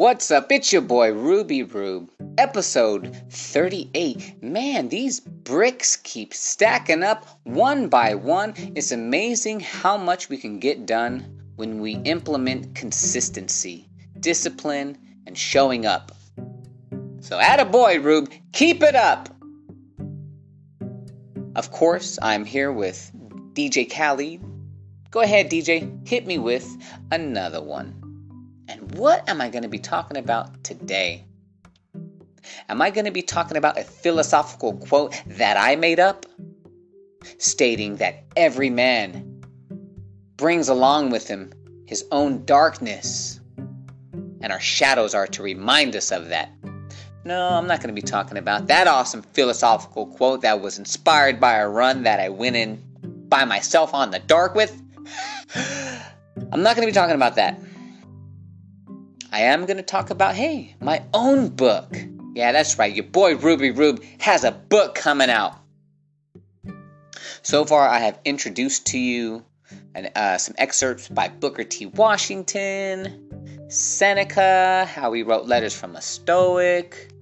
What's up? It's your boy Ruby Rube, episode 38. Man, these bricks keep stacking up one by one. It's amazing how much we can get done when we implement consistency, discipline, and showing up. So, boy, Rube, keep it up! Of course, I'm here with DJ Khaled. Go ahead, DJ, hit me with another one. And what am I going to be talking about today? Am I going to be talking about a philosophical quote that I made up? Stating that every man brings along with him his own darkness, and our shadows are to remind us of that. No, I'm not going to be talking about that awesome philosophical quote that was inspired by a run that I went in by myself on the dark with. I'm not going to be talking about that. I am going to talk about, hey, my own book. Yeah, that's right. Your boy Ruby Rube has a book coming out. So far, I have introduced to you an, uh, some excerpts by Booker T. Washington, Seneca, how he wrote letters from a Stoic.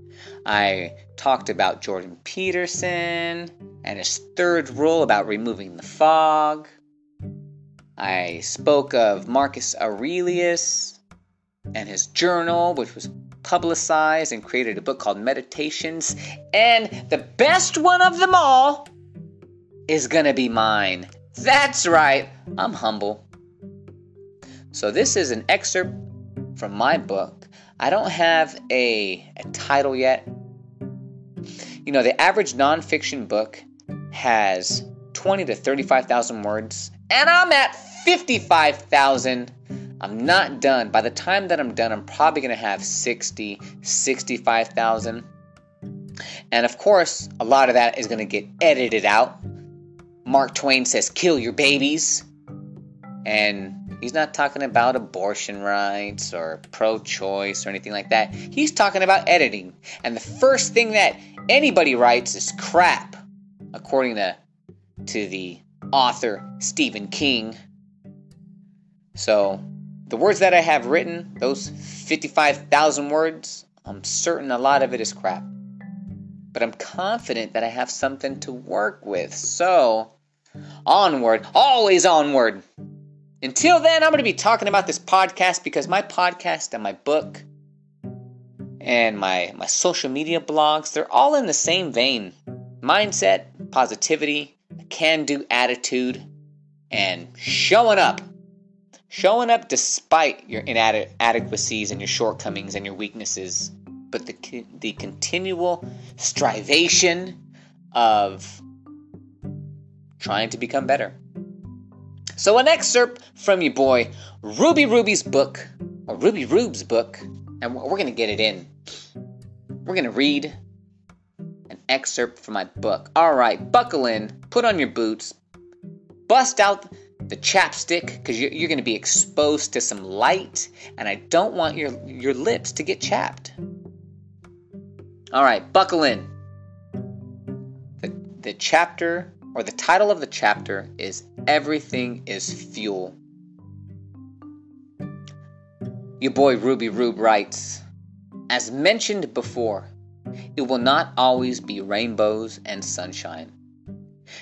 I talked about Jordan Peterson and his third rule about removing the fog. I spoke of Marcus Aurelius and his journal, which was publicized and created a book called Meditations. And the best one of them all is gonna be mine. That's right, I'm humble. So, this is an excerpt from my book. I don't have a, a title yet. You know, the average nonfiction book has 20 to 35,000 words, and I'm at 55,000 I'm not done. By the time that I'm done, I'm probably going to have 60, 65,000. And of course, a lot of that is going to get edited out. Mark Twain says, kill your babies. And he's not talking about abortion rights or pro choice or anything like that. He's talking about editing. And the first thing that anybody writes is crap, according to, to the author Stephen King. So the words that I have written, those 55,000 words, I'm certain a lot of it is crap. But I'm confident that I have something to work with. So, onward, always onward. Until then, I'm going to be talking about this podcast because my podcast and my book and my, my social media blogs, they're all in the same vein mindset, positivity, can do attitude, and showing up. Showing up despite your inadequacies and your shortcomings and your weaknesses, but the, the continual strivation of trying to become better. So, an excerpt from your boy Ruby Ruby's book, or Ruby Rube's book, and we're going to get it in. We're going to read an excerpt from my book. All right, buckle in, put on your boots, bust out the chapstick because you're, you're going to be exposed to some light and i don't want your your lips to get chapped. All right buckle in. The, the chapter or the title of the chapter is everything is fuel. Your boy ruby rube writes as mentioned before it will not always be rainbows and sunshine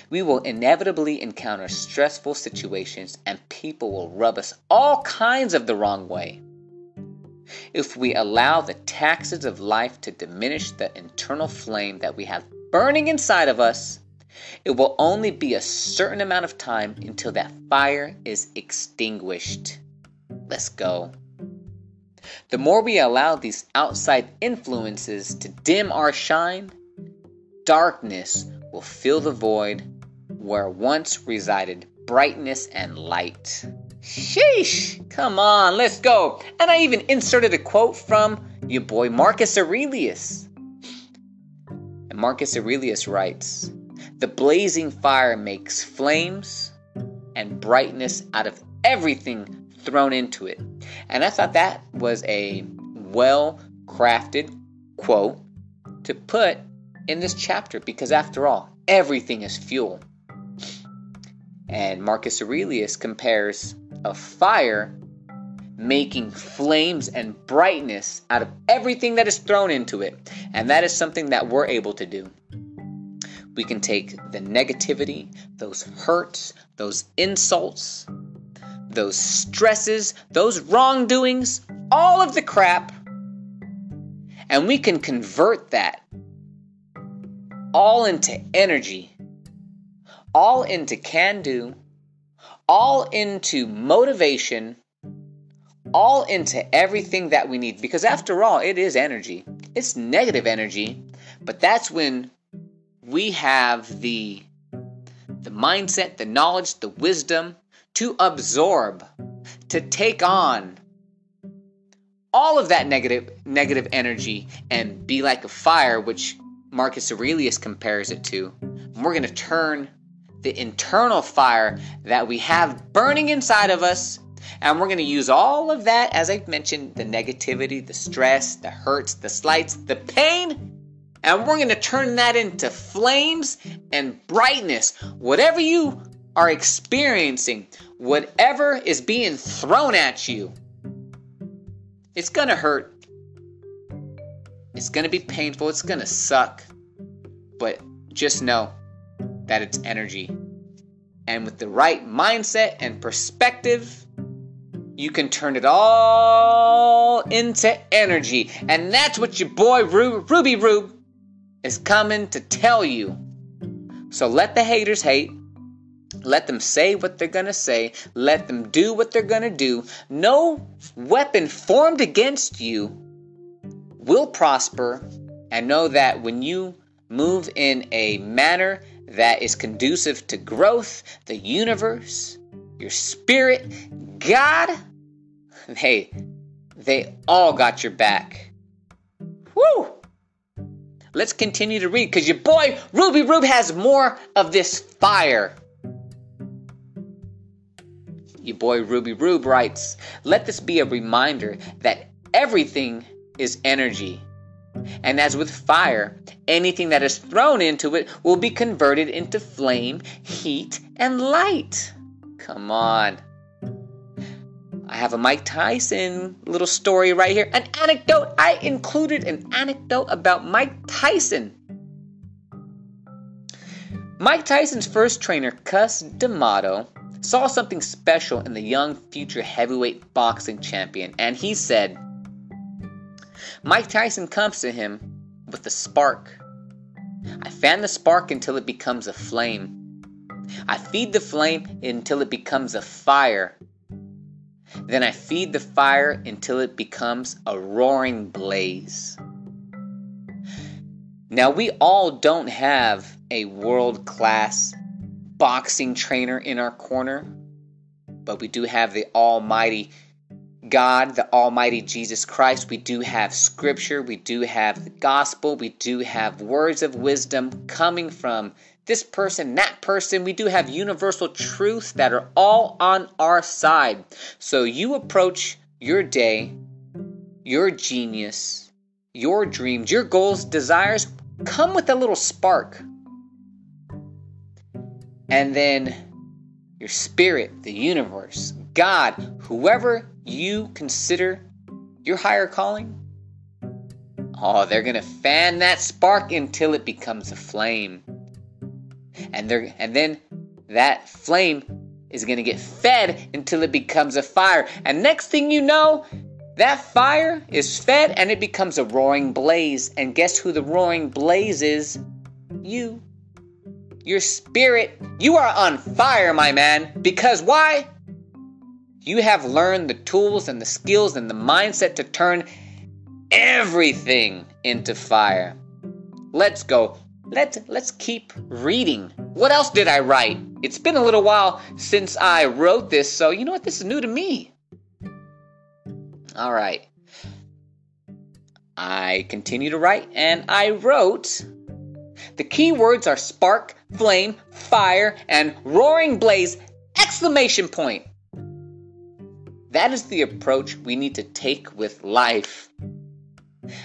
we will inevitably encounter stressful situations and people will rub us all kinds of the wrong way. If we allow the taxes of life to diminish the internal flame that we have burning inside of us, it will only be a certain amount of time until that fire is extinguished. Let's go. The more we allow these outside influences to dim our shine, darkness will fill the void where once resided brightness and light. Sheesh! Come on, let's go! And I even inserted a quote from your boy Marcus Aurelius. And Marcus Aurelius writes The blazing fire makes flames and brightness out of everything thrown into it. And I thought that was a well crafted quote to put in this chapter because, after all, everything is fuel. And Marcus Aurelius compares a fire making flames and brightness out of everything that is thrown into it. And that is something that we're able to do. We can take the negativity, those hurts, those insults, those stresses, those wrongdoings, all of the crap, and we can convert that all into energy, all into can do, all into motivation, all into everything that we need. Because after all, it is energy. It's negative energy, but that's when we have the the mindset, the knowledge, the wisdom to absorb, to take on all of that negative negative energy and be like a fire, which Marcus Aurelius compares it to. And we're going to turn the internal fire that we have burning inside of us and we're going to use all of that, as I've mentioned, the negativity, the stress, the hurts, the slights, the pain, and we're going to turn that into flames and brightness. Whatever you are experiencing, whatever is being thrown at you, it's going to hurt. It's going to be painful. It's going to suck. But just know that it's energy. And with the right mindset and perspective, you can turn it all into energy. And that's what your boy Ru- Ruby Rube is coming to tell you. So let the haters hate. Let them say what they're gonna say. Let them do what they're gonna do. No weapon formed against you will prosper. And know that when you move in a manner that is conducive to growth, the universe, your spirit, God, hey, they all got your back. Woo! Let's continue to read because your boy Ruby Rube has more of this fire. Your boy Ruby Rube writes, Let this be a reminder that everything is energy. And as with fire, anything that is thrown into it will be converted into flame, heat, and light. Come on. I have a Mike Tyson little story right here. An anecdote. I included an anecdote about Mike Tyson. Mike Tyson's first trainer, Cus D'Amato, saw something special in the young future heavyweight boxing champion, and he said, Mike Tyson comes to him with a spark. I fan the spark until it becomes a flame. I feed the flame until it becomes a fire. Then I feed the fire until it becomes a roaring blaze. Now, we all don't have a world class boxing trainer in our corner, but we do have the Almighty God, the Almighty Jesus Christ. We do have Scripture. We do have the gospel. We do have words of wisdom coming from this person, that person. We do have universal truths that are all on our side. So you approach your day, your genius, your dreams, your goals, desires, come with a little spark. And then your spirit, the universe, God, whoever you consider your higher calling, oh, they're going to fan that spark until it becomes a flame and they're and then that flame is going to get fed until it becomes a fire. And next thing you know, that fire is fed and it becomes a roaring blaze. And guess who the roaring blaze is? You. Your spirit. You are on fire, my man. Because why? You have learned the tools and the skills and the mindset to turn everything into fire. Let's go. Let's let's keep reading. What else did I write? It's been a little while since I wrote this, so you know what? This is new to me. All right. I continue to write, and I wrote the key words are spark, flame, fire, and roaring blaze! Exclamation point. That is the approach we need to take with life.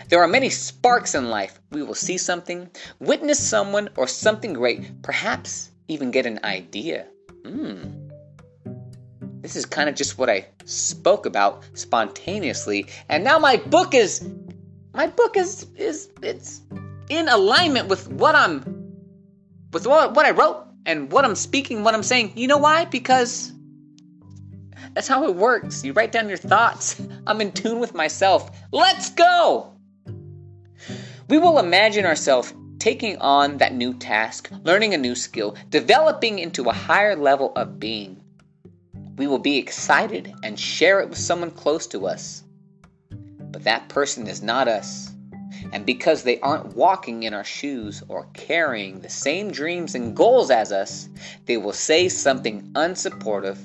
There are many sparks in life. We will see something, witness someone or something great, perhaps even get an idea. Hmm. this is kind of just what I spoke about spontaneously. And now my book is my book is is it's in alignment with what I'm with what, what I wrote and what I'm speaking, what I'm saying. You know why? Because that's how it works. You write down your thoughts. I'm in tune with myself. Let's go. We will imagine ourselves taking on that new task, learning a new skill, developing into a higher level of being. We will be excited and share it with someone close to us. But that person is not us. And because they aren't walking in our shoes or carrying the same dreams and goals as us, they will say something unsupportive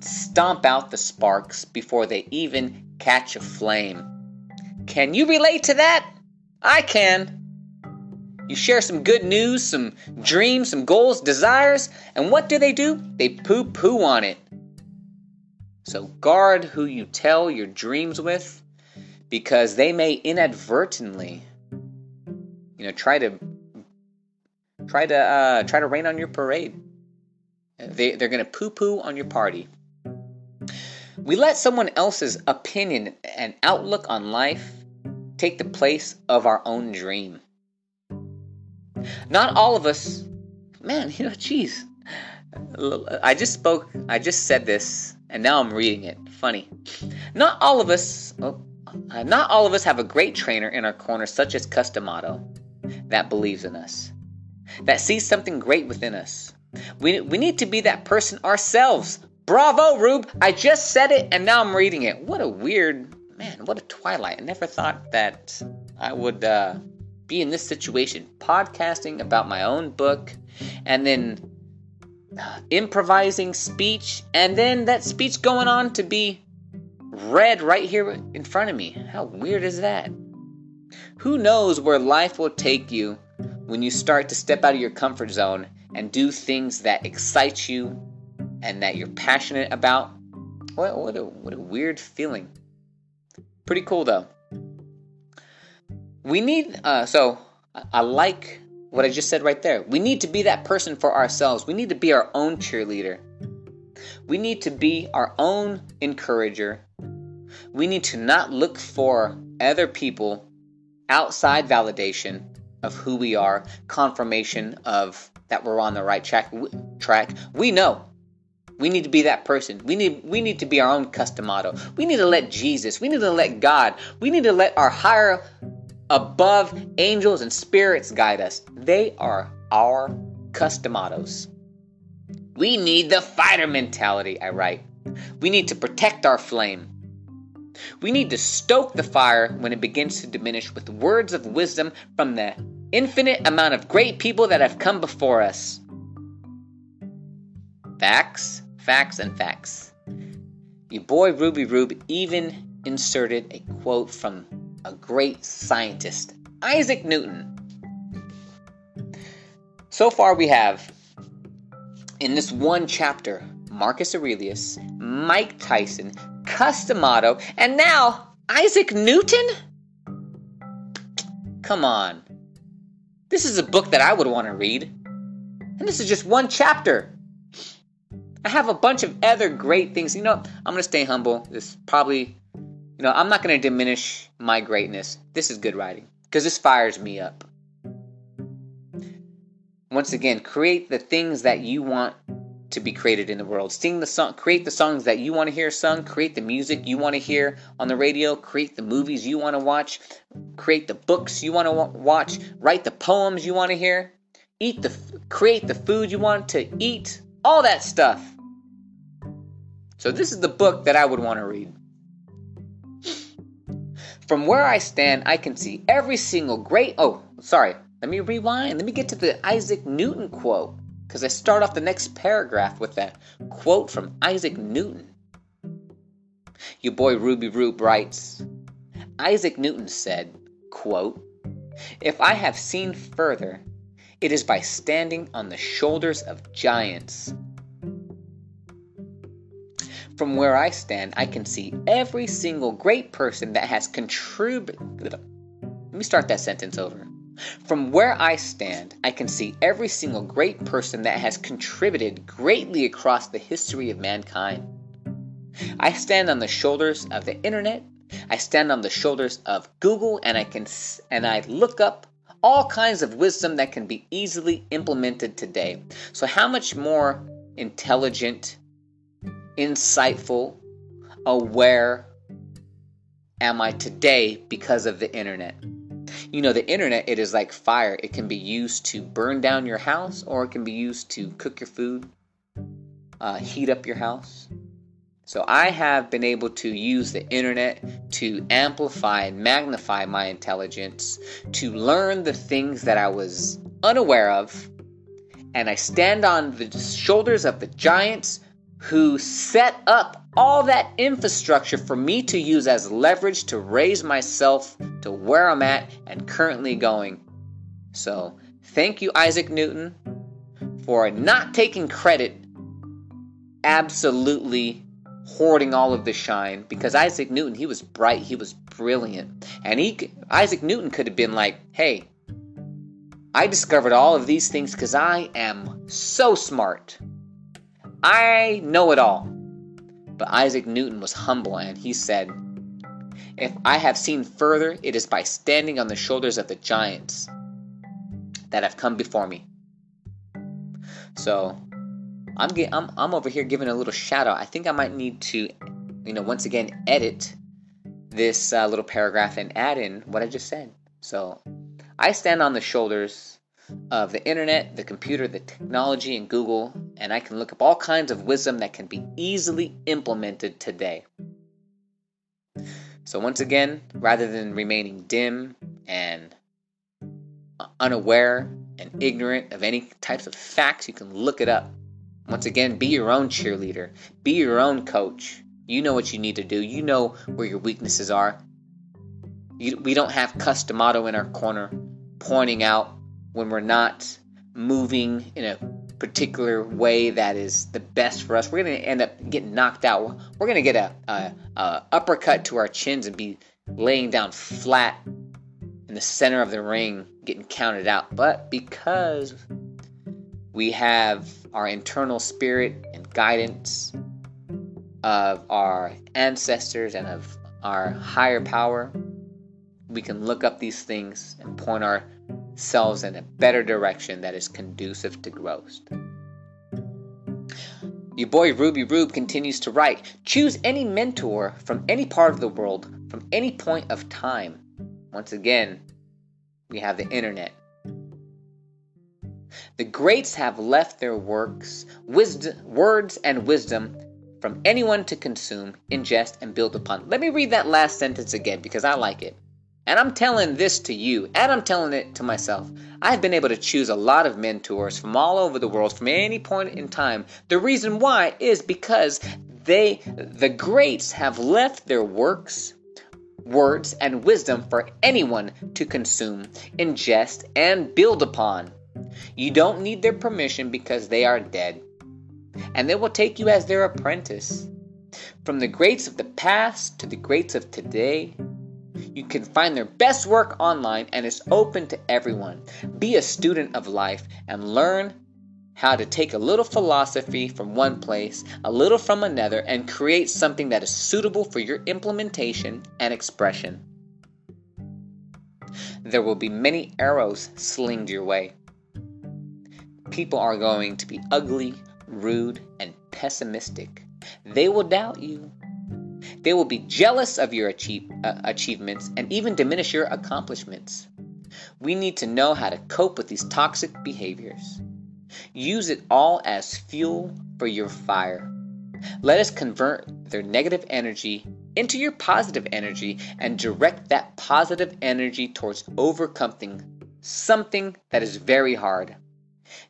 stomp out the sparks before they even catch a flame. Can you relate to that? I can. You share some good news, some dreams, some goals, desires, and what do they do? They poo poo on it. So guard who you tell your dreams with because they may inadvertently you know try to try to uh, try to rain on your parade. They, they're going to poo poo on your party. We let someone else's opinion and outlook on life take the place of our own dream. Not all of us, man, you know, geez. I just spoke, I just said this, and now I'm reading it. Funny. Not all of us, oh, uh, not all of us have a great trainer in our corner, such as Cus D'Amato, that believes in us, that sees something great within us. We, we need to be that person ourselves. Bravo, Rube! I just said it, and now I'm reading it. What a weird, man, what a twilight. I never thought that I would uh, be in this situation, podcasting about my own book, and then uh, improvising speech, and then that speech going on to be read right here in front of me. How weird is that? Who knows where life will take you when you start to step out of your comfort zone and do things that excite you and that you're passionate about? What, what, a, what a weird feeling. Pretty cool though we need uh, so I like what I just said right there. We need to be that person for ourselves. We need to be our own cheerleader. We need to be our own encourager. We need to not look for other people outside validation of who we are, confirmation of that we're on the right track. Track. We know we need to be that person. We need we need to be our own Cus D'Amato. We need to let Jesus. We need to let God. We need to let our higher above angels and spirits guide us. They are our Cus D'Amatos. We need the fighter mentality, I write. We need to protect our flame. We need to stoke the fire when it begins to diminish with words of wisdom from the infinite amount of great people that have come before us. Facts, facts, and facts. Your boy Ruby Rube even inserted a quote from a great scientist, Isaac Newton. So far, we have in this one chapter Marcus Aurelius, Mike Tyson, Cus D'Amato, and now Isaac Newton? Come on. This is a book that I would want to read. And this is just one chapter. I have a bunch of other great things. You know, I'm going to stay humble. This probably you know, I'm not going to diminish my greatness. This is good writing because this fires me up. Once again, create the things that you want to be created in the world. Sing the song, create the songs that you want to hear sung, create the music you want to hear on the radio, create the movies you want to watch, create the books you want to watch, write the poems you want to hear, eat the create the food you want to eat, all that stuff. So this is the book that I would want to read. From where I stand, I can see every single great. Oh, sorry. Let me rewind. Let me get to the Isaac Newton quote. Because I start off the next paragraph with that quote from Isaac Newton. Your boy Ruby Rube writes Isaac Newton said, quote, If I have seen further, it is by standing on the shoulders of giants from where I stand, I can see every single great person that has contributed. Let me start that sentence over. From where I stand, I can see every single great person that has contributed greatly across the history of mankind. I stand on the shoulders of the internet. I stand on the shoulders of Google and I can and I look up all kinds of wisdom that can be easily implemented today. So how much more intelligent, insightful, aware am I today because of the internet? You know, the internet, it is like fire. It can be used to burn down your house or it can be used to cook your food, uh, heat up your house. So I have been able to use the internet to amplify and magnify my intelligence, to learn the things that I was unaware of, and I stand on the shoulders of the giants who set up all that infrastructure for me to use as leverage to raise myself to where I'm at and currently going. So, thank you, Isaac Newton, for not taking credit, absolutely hoarding all of the shine because Isaac Newton, he was bright, he was brilliant. And he Isaac Newton could have been like, "Hey, I discovered all of these things cuz I am so smart. I know it all." But Isaac Newton was humble and he said, If I have seen further, it is by standing on the shoulders of the giants that have come before me. So I'm, get, I'm, I'm over here giving a little shout out. I think I might need to, you know, once again edit this uh, little paragraph and add in what I just said. So I stand on the shoulders of the internet, the computer, the technology, and Google, and I can look up all kinds of wisdom that can be easily implemented today. So, once again, rather than remaining dim and unaware and ignorant of any types of facts, you can look it up. Once again, be your own cheerleader, be your own coach. You know what you need to do, you know where your weaknesses are. You, we don't have Cus D'Amato in our corner pointing out when we're not moving in a particular way that is the best for us, we're going to end up getting knocked out. We're going to get a, a, a, uppercut to our chins and be laying down flat in the center of the ring, getting counted out. But because we have our internal spirit and guidance of our ancestors and of our higher power, we can look up these things and point our selves in a better direction that is conducive to growth. Your boy Ruby Rube continues to write Choose any mentor from any part of the world, from any point of time. Once again, we have the internet. The greats have left their works, wisdom, words, and wisdom from anyone to consume, ingest, and build upon. Let me read that last sentence again because I like it. And I'm telling this to you, and I'm telling it to myself. I've been able to choose a lot of mentors from all over the world from any point in time. The reason why is because they, the greats, have left their works, words, and wisdom for anyone to consume, ingest, and build upon. You don't need their permission because they are dead, and they will take you as their apprentice. From the greats of the past to the greats of today, you can find their best work online and it's open to everyone. Be a student of life and learn how to take a little philosophy from one place, a little from another, and create something that is suitable for your implementation and expression. There will be many arrows slinged your way. People are going to be ugly, rude, and pessimistic. They will doubt you. They will be jealous of your achieve, uh, achievements and even diminish your accomplishments. We need to know how to cope with these toxic behaviors. Use it all as fuel for your fire. Let us convert their negative energy into your positive energy and direct that positive energy towards overcoming something that is very hard.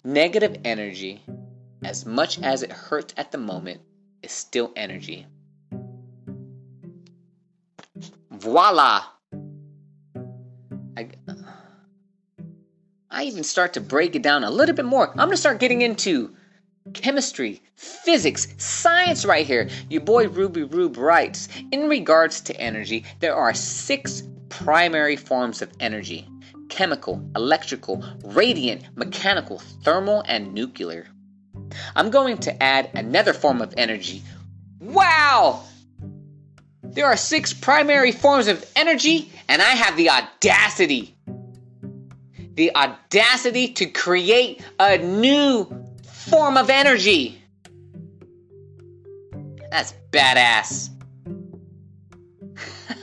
Negative energy, as much as it hurts at the moment, is still energy. Voila! I, I even start to break it down a little bit more. I'm gonna start getting into chemistry, physics, science right here. Your boy Ruby Rube writes In regards to energy, there are six primary forms of energy chemical, electrical, radiant, mechanical, thermal, and nuclear. I'm going to add another form of energy Wow! There are six primary forms of energy, and I have the audacity. The audacity to create a new form of energy. That's badass.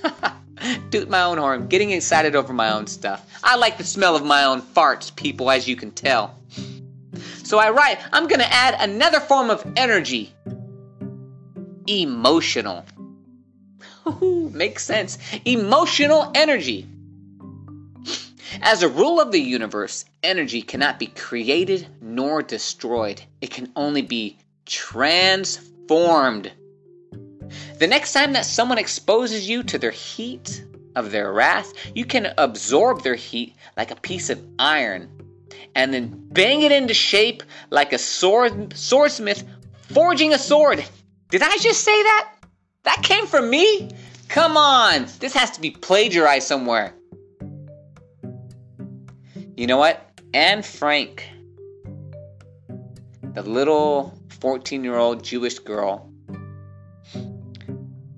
Toot my own horn, getting excited over my own stuff. I like the smell of my own farts, people, as you can tell. So I write, I'm gonna add another form of energy emotional. Makes sense. Emotional energy. As a rule of the universe, energy cannot be created nor destroyed. It can only be transformed. The next time that someone exposes you to their heat of their wrath, you can absorb their heat like a piece of iron and then bang it into shape like a sword swordsmith forging a sword. Did I just say that? That came from me? Come on, this has to be plagiarized somewhere. You know what? Anne Frank, the little 14 year old Jewish girl,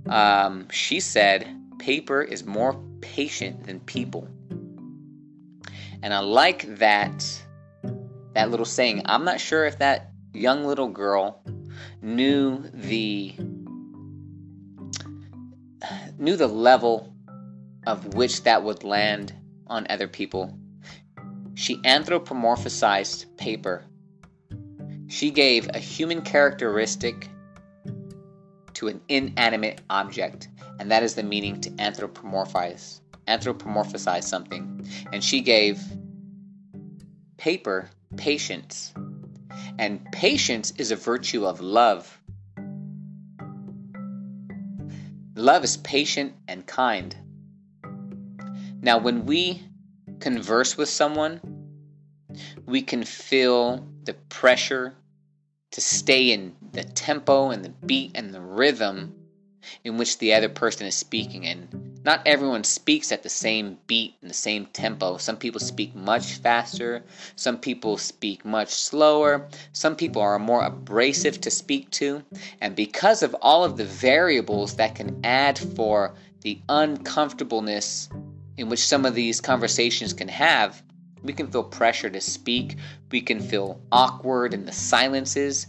um, she said, paper is more patient than people. And I like that that little saying. I'm not sure if that young little girl knew the knew the level of which that would land on other people. She anthropomorphized paper. She gave a human characteristic to an inanimate object, and that is the meaning to anthropomorphize. Anthropomorphize something. And she gave paper patience. And patience is a virtue of love. Love is patient and kind. Now, when we converse with someone, we can feel the pressure to stay in the tempo and the beat and the rhythm in which the other person is speaking. And not everyone speaks at the same beat and the same tempo. Some people speak much faster, some people speak much slower, some people are more abrasive to speak to. And because of all of the variables that can add for the uncomfortableness in which some of these conversations can have, we can feel pressure to speak. We can feel awkward in the silences.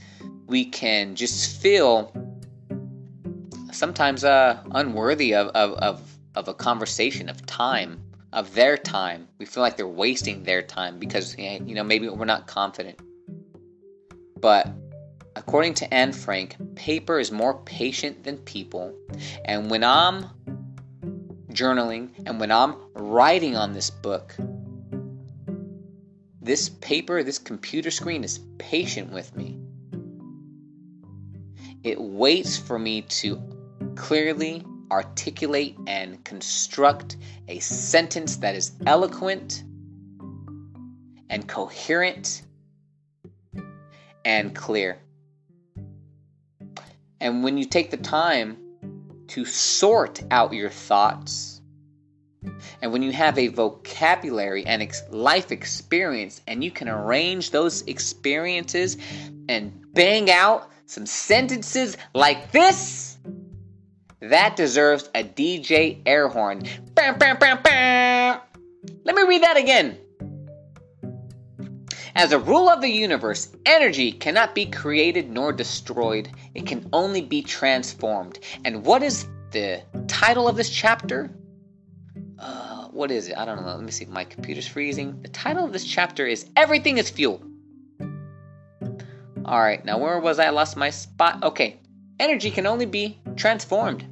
We can just feel sometimes uh, unworthy of, of, of, of a conversation, of time, of their time. We feel like they're wasting their time because, eh, you know, maybe we're not confident. But according to Anne Frank, paper is more patient than people. And when I'm journaling and when I'm writing on this book, this paper, this computer screen is patient with me. It waits for me to clearly articulate and construct a sentence that is eloquent and coherent and clear. And when you take the time to sort out your thoughts, and when you have a vocabulary and ex- life experience, and you can arrange those experiences and bang out some sentences like this that deserves a DJ air horn. Let me read that again. As a rule of the universe, energy cannot be created nor destroyed. It can only be transformed. And what is the title of this chapter? Uh, what is it? I don't know. Let me see. My computer's freezing. The title of this chapter is Everything is Fuel. All right, now where was I? I lost my spot. Okay, energy can only be transformed.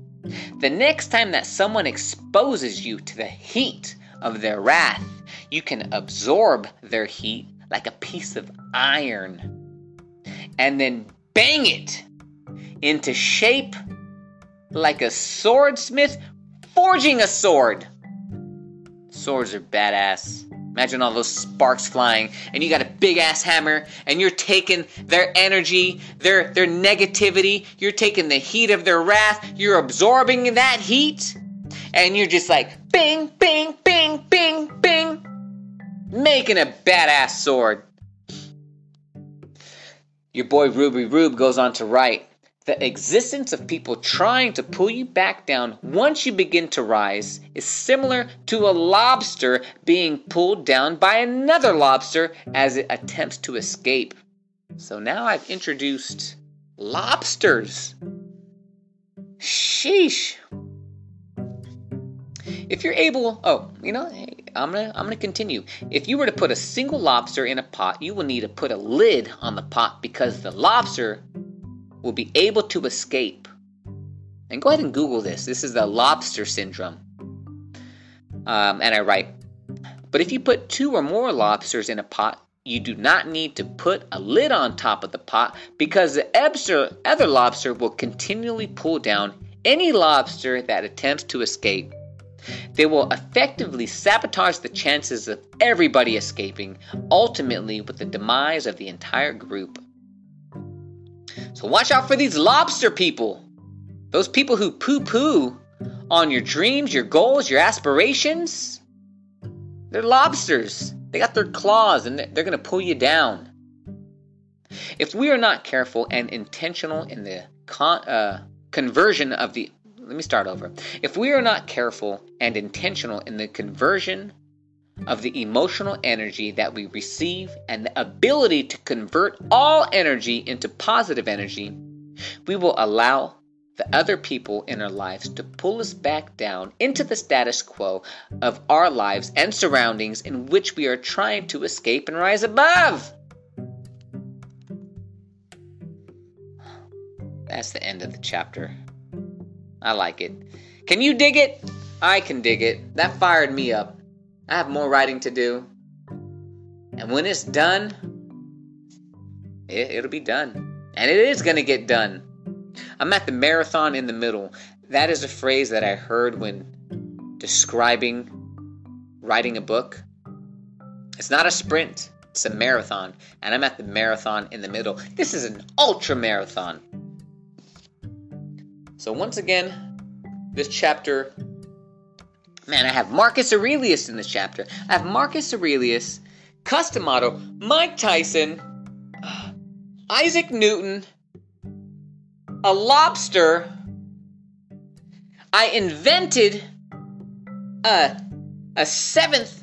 The next time that someone exposes you to the heat of their wrath, you can absorb their heat like a piece of iron and then bang it into shape like a swordsmith forging a sword. Swords are badass. Imagine all those sparks flying, and you got a big ass hammer, and you're taking their energy, their their negativity, you're taking the heat of their wrath, you're absorbing that heat, and you're just like bing, bing, bing, bing, bing, making a badass sword. Your boy Ruby Rube goes on to write The existence of people trying to pull you back down once you begin to rise is similar to a lobster being pulled down by another lobster as it attempts to escape. So now I've introduced lobsters. Sheesh. If you're able, oh, you know, I'm gonna I'm gonna continue. If you were to put a single lobster in a pot, you will need to put a lid on the pot because the lobster will be able to escape. And go ahead and Google this. This is the lobster syndrome. Um, and I write, but if you put two or more lobsters in a pot, you do not need to put a lid on top of the pot because the other lobster will continually pull down any lobster that attempts to escape. They will effectively sabotage the chances of everybody escaping, ultimately, with the demise of the entire group. So watch out for these lobster people. Those people who poo poo on your dreams, your goals, your aspirations. They're lobsters. They got their claws and they're going to pull you down. If we are not careful and intentional in the con- uh, conversion of the. Let me start over. If we are not careful and intentional in the conversion of the emotional energy that we receive and the ability to convert all energy into positive energy, we will allow the other people in our lives to pull us back down into the status quo of our lives and surroundings in which we are trying to escape and rise above. That's the end of the chapter. I like it. Can you dig it? I can dig it. That fired me up. I have more writing to do. And when it's done, it, will be done. And it is going to get done. I'm at the marathon in the middle. That is a phrase that I heard when describing writing a book. It's not a sprint, it's a marathon. And I'm at the marathon in the middle. This is an ultra marathon. So, once again, this chapter Man, I have Marcus Aurelius in this chapter. I have Marcus Aurelius, Cus D'Amato, Mike Tyson, Isaac Newton, a lobster. I invented a, a seventh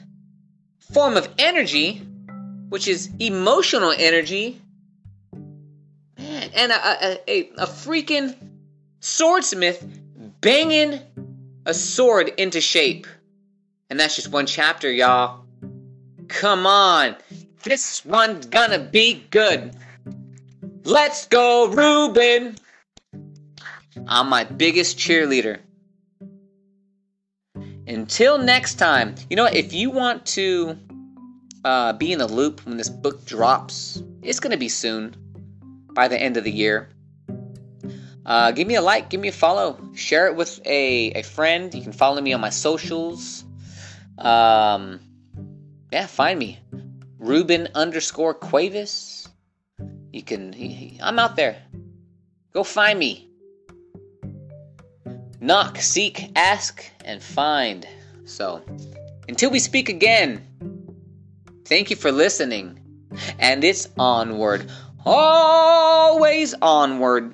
form of energy, which is emotional energy. Man, and a, a, a, a freaking swordsmith banging a sword into shape. And that's just one chapter, y'all. Come on. This one's gonna be good. Let's go, Ruben. I'm my biggest cheerleader. Until next time, you know what? If you want to uh, be in the loop when this book drops, it's to be soon by the end of the year. Uh, give me a like, give me a follow, share it with a, a friend. You can follow me on my socials. Um, yeah, find me. Ruben underscore Cuevas. You can, he, he, I'm out there. Go find me. Knock, seek, ask, and find. So, until we speak again, thank you for listening. And it's onward. Always onward.